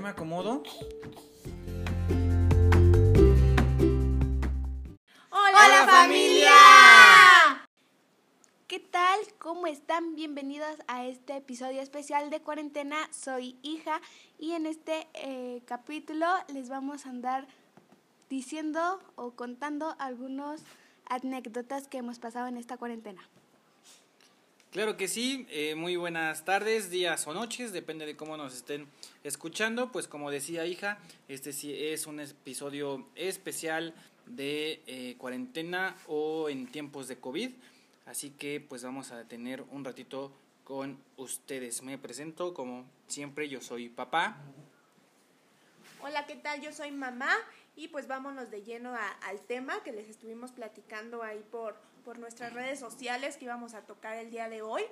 ya me acomodo. ¡Hola, familia! ¿Qué tal? ¿Cómo están? Bienvenidos a este episodio especial de cuarentena. Soy hija y en este eh, capítulo les vamos a andar diciendo o contando algunas anécdotas que hemos pasado en esta cuarentena. Claro que sí, eh, muy buenas tardes, días o noches, depende de cómo nos estén escuchando. Pues como decía hija, este sí es un episodio especial de eh, cuarentena o en tiempos de COVID. Así que pues vamos a tener un ratito con ustedes. Me presento como siempre, yo soy papá. Hola, ¿qué tal? Yo soy mamá y pues vámonos de lleno al tema que les estuvimos platicando ahí por, por nuestras redes sociales que íbamos a tocar el día de hoy.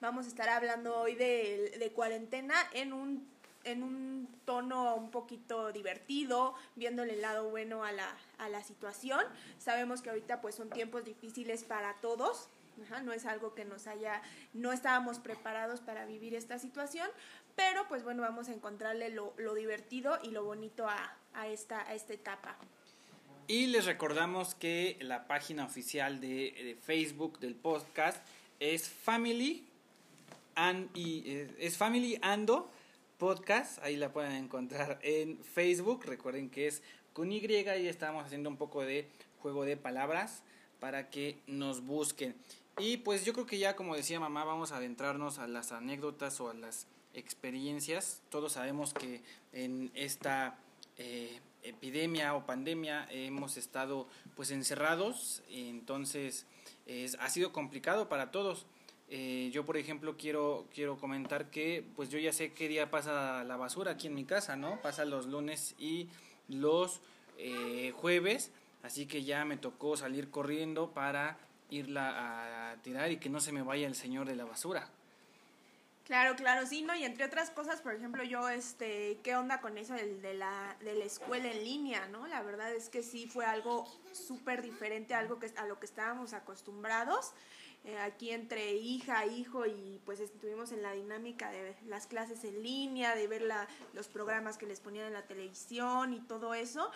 Vamos a estar hablando hoy de, de cuarentena en un, en un tono un poquito divertido, viéndole el lado bueno a la, a la situación. Sabemos que ahorita pues son tiempos difíciles para todos, no es algo que nos haya, no estábamos preparados para vivir esta situación, pero pues bueno, vamos a encontrarle lo, lo divertido y lo bonito a, a, esta, a esta etapa. Y les recordamos que la página oficial de, Facebook del podcast es Family and, y, eh, es Family Ando Podcast, ahí la pueden encontrar en Facebook, recuerden que es con Y y estamos haciendo un poco de juego de palabras para que nos busquen. Y pues yo creo que ya como decía mamá, vamos a adentrarnos a las anécdotas o a las experiencias. Todos sabemos que en esta eh, epidemia o pandemia hemos estado pues encerrados, entonces es, ha sido complicado para todos. Eh, yo por ejemplo quiero quiero comentar que pues yo ya sé qué día pasa la basura aquí en mi casa, ¿no? Pasa los lunes y los eh, jueves, así que ya me tocó salir corriendo para irla a tirar y que no se me vaya el señor de la basura. Claro, claro, sí, ¿no? Y entre otras cosas, por ejemplo, yo, este, ¿qué onda con eso del, de, la, de la escuela en línea, ¿no? La verdad es que sí fue algo súper diferente a, algo que, a lo que estábamos acostumbrados. Eh, aquí entre hija, hijo y pues estuvimos en la dinámica de las clases en línea, de ver la, los programas que les ponían en la televisión y todo eso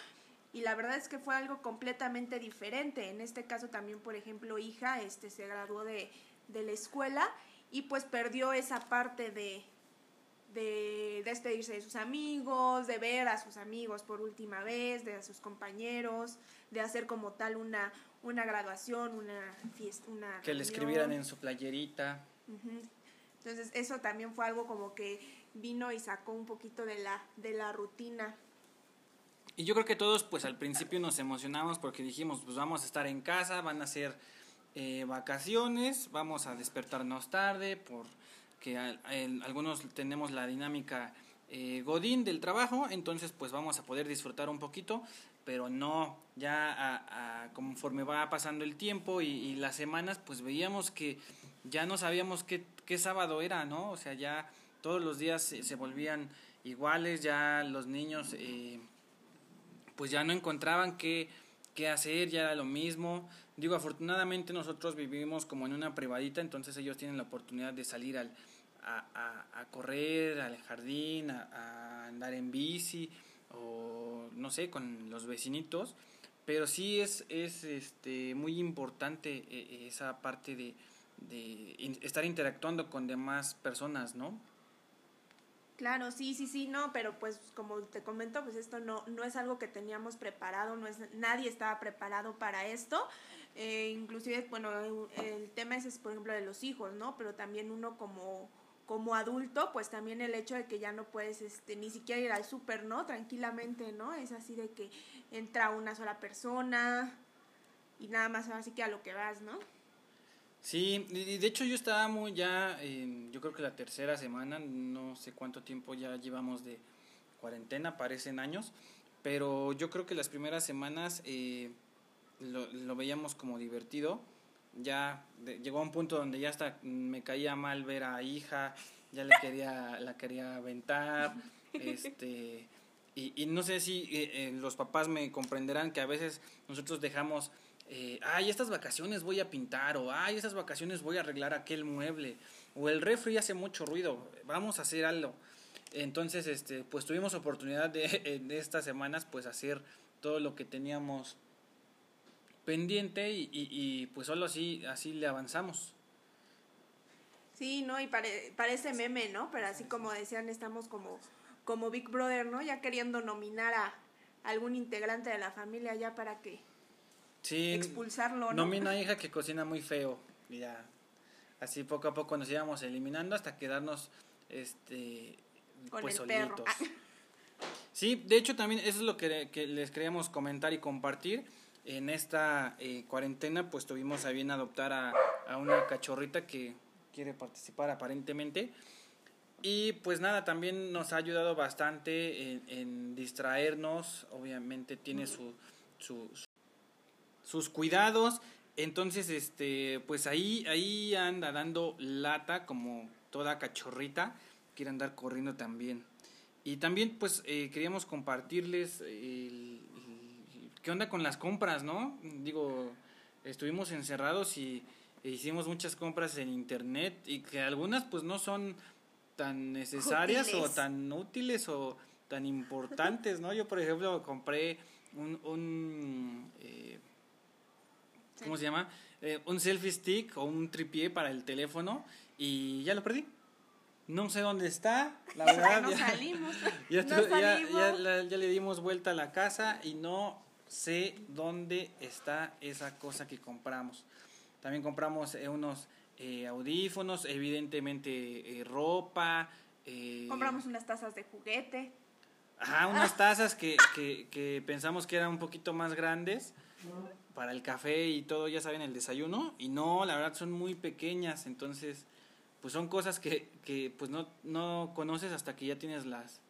y la verdad es que fue algo completamente diferente. En este caso también, por ejemplo, hija este, se graduó de, de la escuela y pues perdió esa parte de, de despedirse de sus amigos, de ver a sus amigos por última vez, de a sus compañeros, de hacer como tal una, una graduación, una fiesta, una... Que le escribieran en su playerita. Entonces eso también fue algo como que vino y sacó un poquito de la, de la rutina. Y yo creo que todos, pues al principio nos emocionamos porque dijimos, pues vamos a estar en casa, van a ser eh, vacaciones, vamos a despertarnos tarde, porque algunos tenemos la dinámica eh, godín del trabajo, entonces pues vamos a poder disfrutar un poquito, pero no, ya a, conforme va pasando el tiempo y, las semanas, pues veíamos que ya no sabíamos qué, qué sábado era, ¿no? O sea, ya todos los días se, se volvían iguales, ya los niños... Eh, pues ya no encontraban qué, qué hacer, ya era lo mismo. Digo, afortunadamente nosotros vivimos como en una privadita, entonces ellos tienen la oportunidad de salir al, a, a, correr, al jardín, a, andar en bici o no sé, con los vecinitos. Pero sí es, es este, muy importante eh, esa parte de, de estar interactuando con demás personas, ¿no? Claro, sí, sí, sí, no, pero pues como te comento, pues esto no, no es algo que teníamos preparado, no es, nadie estaba preparado para esto. Eh, inclusive, bueno, el tema es, por ejemplo, de los hijos, ¿no? Pero también uno como, como adulto, pues también el hecho de que ya no puedes este, ni siquiera ir al súper, ¿no? Tranquilamente, ¿no? Es así de que entra una sola persona y nada más así que a lo que vas, ¿no? Sí, y de hecho yo estaba muy ya, yo creo que la tercera semana, no sé cuánto tiempo ya llevamos de cuarentena, parecen años, pero yo creo que las primeras semanas eh, lo, lo, veíamos como divertido. Ya llegó a un punto donde ya hasta me caía mal ver a hija, ya le quería, la quería aventar, este, y, y no sé si eh, eh, los papás me comprenderán que a veces nosotros dejamos eh, ay, estas vacaciones voy a pintar, o ay, estas vacaciones voy a arreglar aquel mueble, o el refri hace mucho ruido, vamos a hacer algo. Entonces, este, pues tuvimos oportunidad de en estas semanas pues hacer todo lo que teníamos pendiente y, y, y pues solo así, así le avanzamos. Sí, ¿no? Y pare, parece meme, ¿no? Pero así como decían, estamos como, como Big Brother, ¿no? Ya queriendo nominar a algún integrante de la familia ya para que Sí, expulsarlo, ¿no? Nomina hija que cocina muy feo. Y ya, así poco a poco nos íbamos eliminando hasta quedarnos este Con pues el perro. solitos. Sí, de hecho también eso es lo que, que les queríamos comentar y compartir. En esta eh, cuarentena pues tuvimos a bien adoptar a, a una cachorrita que quiere participar aparentemente. Y pues nada, también nos ha ayudado bastante en, distraernos. Obviamente tiene su, su, su- sus cuidados. Entonces, este, pues ahí, ahí anda dando lata como toda cachorrita. Quiere andar corriendo también. Y también, pues, eh, queríamos compartirles el- qué onda con las compras, ¿no? Digo, estuvimos encerrados y e hicimos muchas compras en internet y que algunas, pues, no son tan necesarias o tan útiles o tan importantes, ¿no? Yo, por ejemplo, compré un, un eh, ¿cómo se llama? Eh, un selfie stick o un tripié para el teléfono y ya lo perdí. No sé dónde está, la verdad. no ya- salimos. ya, No tu- ya- salimos. ya la- ya le dimos vuelta a la casa y no sé dónde está esa cosa que compramos. También compramos eh, unos eh, audífonos, evidentemente eh, ropa. eh, Compramos unas tazas de juguete. Ajá, unas tazas que, que, que pensamos que eran un poquito más grandes para el café y todo, ya saben, el desayuno. Y no, la verdad son muy pequeñas, entonces, pues son cosas que, que pues no, no conoces hasta que ya tienes las...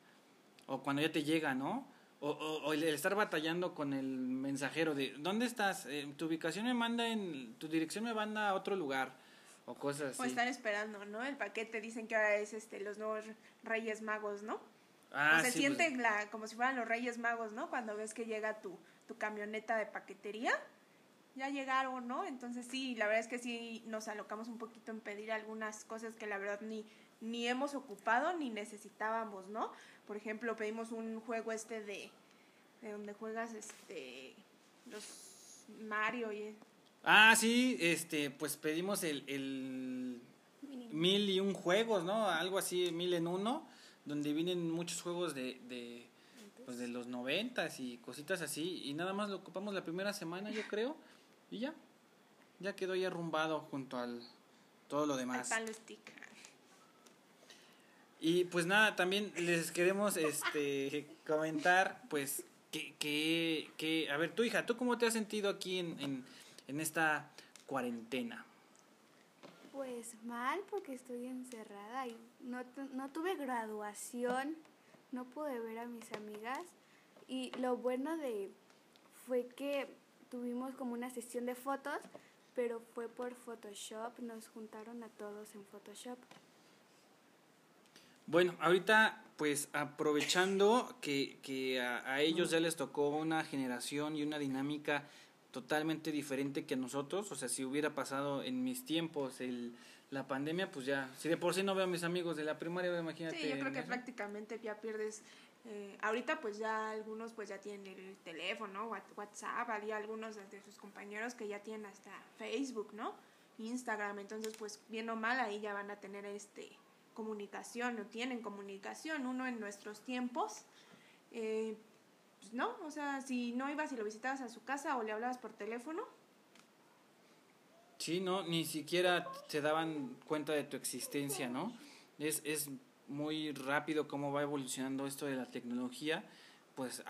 O cuando ya te llega, ¿no? O, o, o el estar batallando con el mensajero de, ¿dónde estás? Eh, tu ubicación me manda en... Tu dirección me manda a otro lugar. O cosas O así. están esperando, ¿no? El paquete dicen que ahora es este los nuevos Reyes Magos, ¿no? Ah, o se sí, siente pues, la, como si fueran los Reyes Magos, ¿no? Cuando ves que llega tu, tu camioneta de paquetería, ya llegaron, ¿no? Entonces sí, la verdad es que sí nos alocamos un poquito en pedir algunas cosas que la verdad ni, ni hemos ocupado ni necesitábamos, ¿no? Por ejemplo, pedimos un juego este de, de donde juegas este los Mario y Ah, sí, este, pues pedimos el, el mil y un juegos, ¿no? Algo así, mil en uno, donde vienen muchos juegos de, de, pues de los noventas y cositas así, y nada más lo ocupamos la primera semana, yo creo, y ya, ya quedó ya arrumbado junto al todo lo al demás. palo stick. Y pues nada, también les queremos este comentar, pues, que, que, que, a ver, tu hija, ¿tú cómo te has sentido aquí en, en, en esta cuarentena? Pues mal porque estoy encerrada y no, tu- no tuve graduación, no pude ver a mis amigas y lo bueno de fue que tuvimos como una sesión de fotos, pero fue por Photoshop, nos juntaron a todos en Photoshop. Bueno, ahorita pues aprovechando que, que a, a ellos ya les tocó una generación y una dinámica totalmente diferente que a nosotros, o sea, si hubiera pasado en mis tiempos el, la pandemia, pues ya, si de por sí no veo a mis amigos de la primaria, imagínate. Sí, yo creo que ¿no? prácticamente ya pierdes. Eh, ahorita, pues ya algunos, pues ya tienen el teléfono, What- WhatsApp. Había algunos de sus compañeros que ya tienen hasta Facebook, ¿no? Instagram. Entonces, pues bien o mal, ahí ya van a tener este comunicación o tienen comunicación. Uno en nuestros tiempos, eh, pues no, o sea, si no ibas y lo visitabas a su casa o le hablabas por teléfono, Sí, no, ni siquiera te daban cuenta de tu existencia, ¿no? Es, es muy rápido cómo va evolucionando esto de la tecnología, pues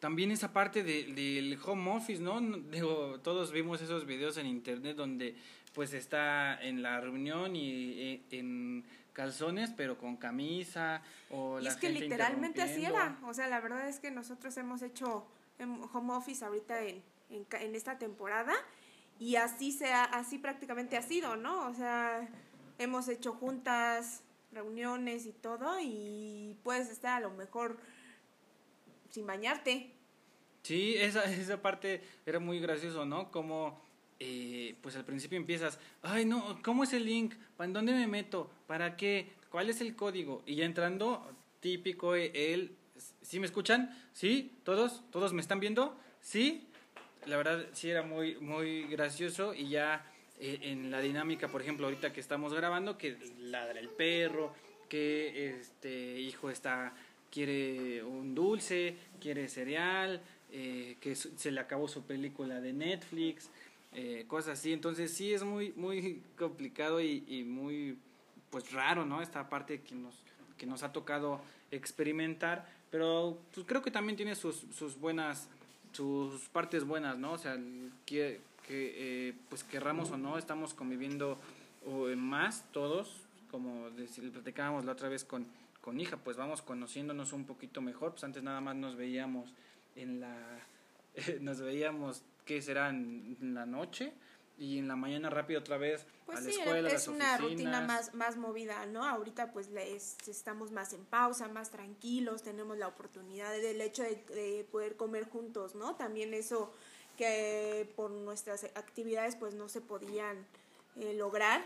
también esa parte de- del home office, ¿no? Digo, todos vimos esos videos en internet donde pues está en la reunión y eh, en calzones pero con camisa o Y la es que literalmente así era. O sea, la verdad es que nosotros hemos hecho em, home office ahorita en, en, en esta temporada y así sea, así prácticamente ha sido, ¿no? O sea, hemos hecho juntas, reuniones y todo y puedes estar a lo mejor sin bañarte. Sí, esa, esa parte era muy gracioso, ¿no? Como, eh, pues al principio empiezas, ay, no, ¿cómo es el link? ¿Para dónde me meto? ¿Para qué? ¿cuál es el código? Y ya entrando, típico, el, ¿sí me escuchan? ¿Sí? ¿Todos? ¿Todos me están viendo? ¿Sí? La verdad, sí era muy, muy gracioso y ya eh, en la dinámica, por ejemplo, ahorita que estamos grabando, que ladra el perro, que este hijo está quiere un dulce, quiere cereal, eh, que se le acabó su película de Netflix, eh, cosas así. Entonces sí es muy, muy complicado y, y, muy pues raro, ¿no? Esta parte que nos, que nos ha tocado experimentar, pero pues, creo que también tiene sus, sus buenas, sus partes buenas, ¿no? O sea, que, que eh, pues querramos o no, estamos conviviendo más todos, como platicábamos la otra vez con, con hija, pues vamos conociéndonos un poquito mejor, pues antes nada más nos veíamos en la, nos veíamos, ¿qué será? En, la noche y en la mañana rápido otra vez pues a la escuela, es una rutina más, más movida, ¿no? Ahorita pues les, estamos más en pausa, más tranquilos, tenemos la oportunidad del hecho de, poder comer juntos, ¿no? También eso que por nuestras actividades pues no se podían eh, lograr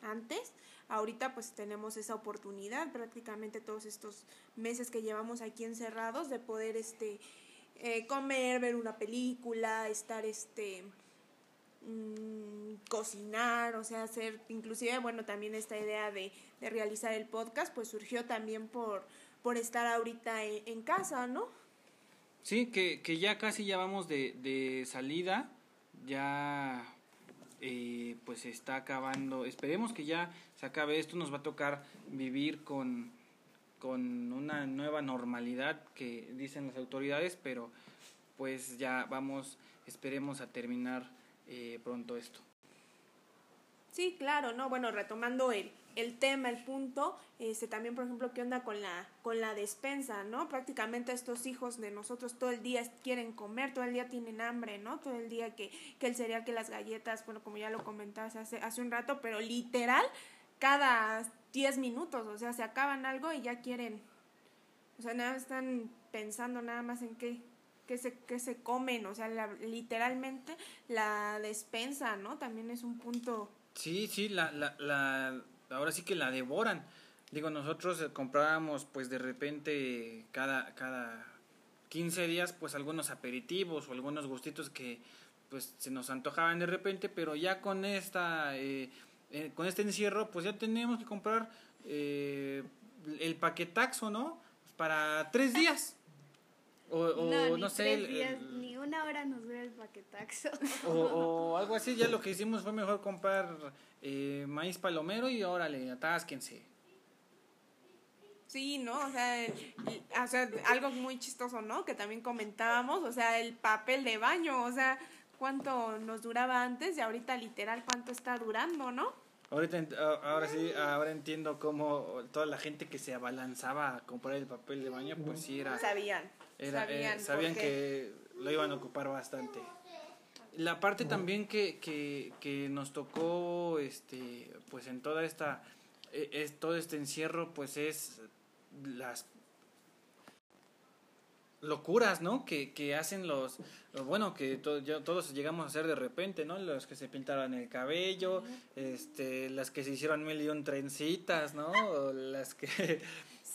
antes. Ahorita pues tenemos esa oportunidad prácticamente todos estos meses que llevamos aquí encerrados de poder este eh, comer, ver una película, estar este mm, cocinar, o sea, hacer inclusive bueno, también esta idea de, de realizar el podcast pues surgió también por por estar ahorita en, casa, ¿no? Sí, que, que ya casi ya vamos de, de salida, ya eh, pues está acabando. Esperemos que ya se acabe esto. Nos va a tocar vivir con, con una nueva normalidad que dicen las autoridades, pero pues ya vamos, esperemos a terminar eh, pronto esto. Sí, claro, ¿no? Bueno, retomando el, el tema, el punto, este también por ejemplo, ¿qué onda con la con la despensa, ¿no? Prácticamente estos hijos de nosotros todo el día quieren comer, todo el día tienen hambre, ¿no? Todo el día que que el cereal, que las galletas, bueno, como ya lo comentabas hace hace un rato, pero literal cada 10 minutos, o sea, se acaban algo y ya quieren o sea, nada están pensando nada más en qué que se, que se comen, o sea, literalmente la despensa, ¿no? También es un punto. Sí, sí, la, la, la, ahora sí que la devoran. Digo, nosotros eh, comprábamos pues de repente cada, cada 15 días pues algunos aperitivos o algunos gustitos que pues se nos antojaban de repente, pero ya con esta eh, eh, con este encierro pues ya tenemos que comprar el paquetaxo, ¿no? Para tres días. O, o no, sé. ni una hora nos dura el paquetaxo. O, o, algo así, ya lo que hicimos fue mejor comprar eh, maíz palomero y órale, atásquense. Sí, ¿no? O sea, o sea, algo muy chistoso, ¿no? Que también comentábamos, o sea, el papel de baño, o sea, cuánto nos duraba antes y ahorita literal cuánto está durando, ¿no? Ahorita, ahora sí, ahora entiendo cómo toda la gente que se abalanzaba a comprar el papel de baño, pues sí era... Sabían. sabían, eh, sabían que lo iban a ocupar bastante. La parte también que, que, que nos tocó, este, pues en toda esta, e, es, todo este encierro, pues es las locuras, ¿no? Que, que hacen los, bueno, que todos llegamos a hacer de repente, ¿no? Los que se pintaron el cabello, este, las que se hicieron mil y un trencitas, ¿no? O las que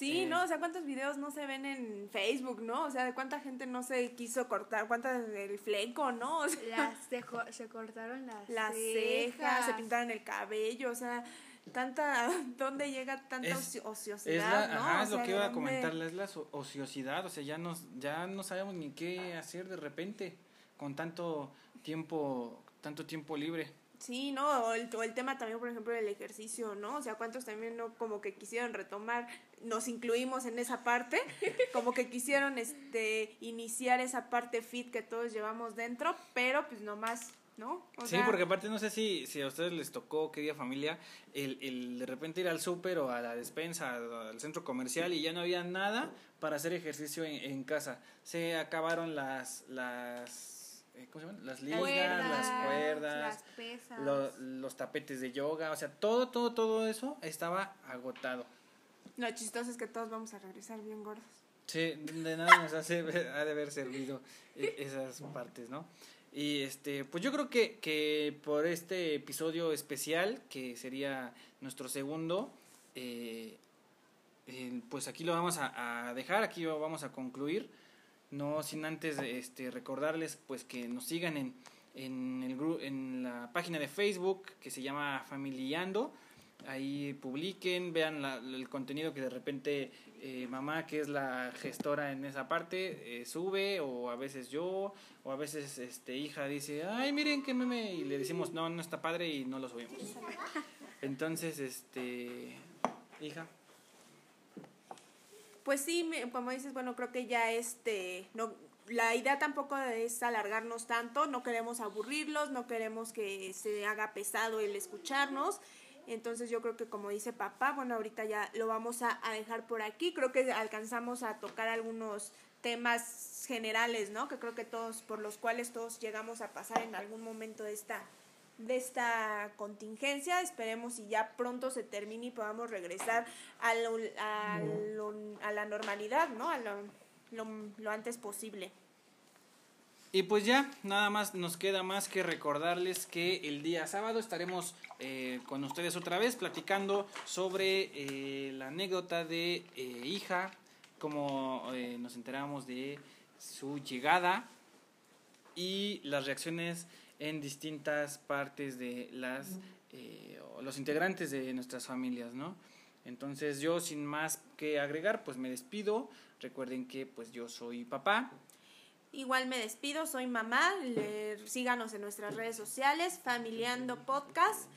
Sí, eh. ¿no? O sea, ¿cuántos videos no se ven en Facebook, no? O sea, de cuánta gente no se quiso cortar, cuántas del fleco, ¿no? O sea, se, se, cortaron las, las cejas. se pintaron el cabello, o sea, tanta, ¿dónde llega tanta ociosidad, es ¿no? Ajá, es lo que iba a comentarles, es la ociosidad, o sea, ya, nos, ya no sabemos ni qué hacer de repente con tanto tiempo, tanto tiempo libre. Sí, ¿no? O el, el tema también, por ejemplo, del ejercicio, ¿no? O sea, ¿cuántos también no como que quisieron retomar, nos incluimos en esa parte, como que quisieron este iniciar esa parte fit que todos llevamos dentro, pero pues nomás ¿no? sí, porque aparte no sé si, si a ustedes les tocó, querida familia, el, el de repente ir al súper o a la despensa, al centro comercial y ya no había nada para hacer ejercicio en, en casa. Se acabaron las, las ¿cómo se llaman? Las ligas, las cuerdas, los tapetes de yoga, o sea, todo, todo, todo eso estaba agotado. Lo chistoso es que todos vamos a regresar bien gordos. Sí, de nada nos hace, ha de haber servido e, esas partes, ¿no? Y este, pues yo creo que, que por este episodio especial, que sería nuestro segundo, eh, eh, pues aquí lo vamos a, dejar, aquí lo vamos a concluir. No sin antes este, recordarles pues que nos sigan en, en, el, en la página de Facebook que se llama Familiando. Ahí publiquen, vean el contenido que de repente eh, mamá, que es la gestora en esa parte, eh, sube, o a veces yo, o a veces este hija dice, ay, miren qué meme, y le decimos, no, no está padre y no lo subimos. Entonces, este, hija. Pues sí, como dices, bueno, creo que ya este, no, la idea tampoco es alargarnos tanto, no queremos aburrirlos, no queremos que se haga pesado el escucharnos. Entonces yo creo que como dice papá, bueno, ahorita ya lo vamos a, dejar por aquí. Creo que alcanzamos a tocar algunos temas generales, ¿no? Que creo que todos, por los cuales todos llegamos a pasar en algún momento de esta, de esta contingencia. Esperemos y ya pronto se termine y podamos regresar a, lo, a, a la normalidad, ¿no? A lo, lo, lo antes posible. Y pues ya, nada más nos queda más que recordarles que el día sábado estaremos eh, con ustedes otra vez platicando sobre eh, la anécdota de eh, hija, cómo nos enteramos de su llegada y las reacciones en distintas partes de las los integrantes de nuestras familias, ¿no? Entonces yo sin más que agregar, pues me despido. Recuerden que pues yo soy papá. Igual me despido, soy mamá. síganos en nuestras redes sociales, Familiando Podcast.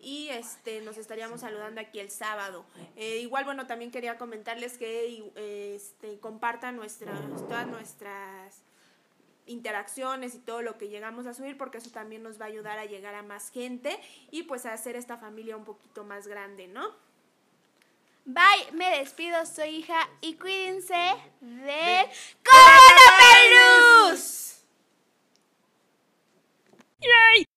Y este, nos estaríamos saludando aquí el sábado. Eh, igual, bueno, también quería comentarles que este, compartan nuestras, todas nuestras interacciones y todo lo que llegamos a subir porque eso también nos va a ayudar a llegar a más gente y pues a hacer esta familia un poquito más grande, ¿no? Bye, me despido, soy hija y cuídense de coronavirus. ¡Yay!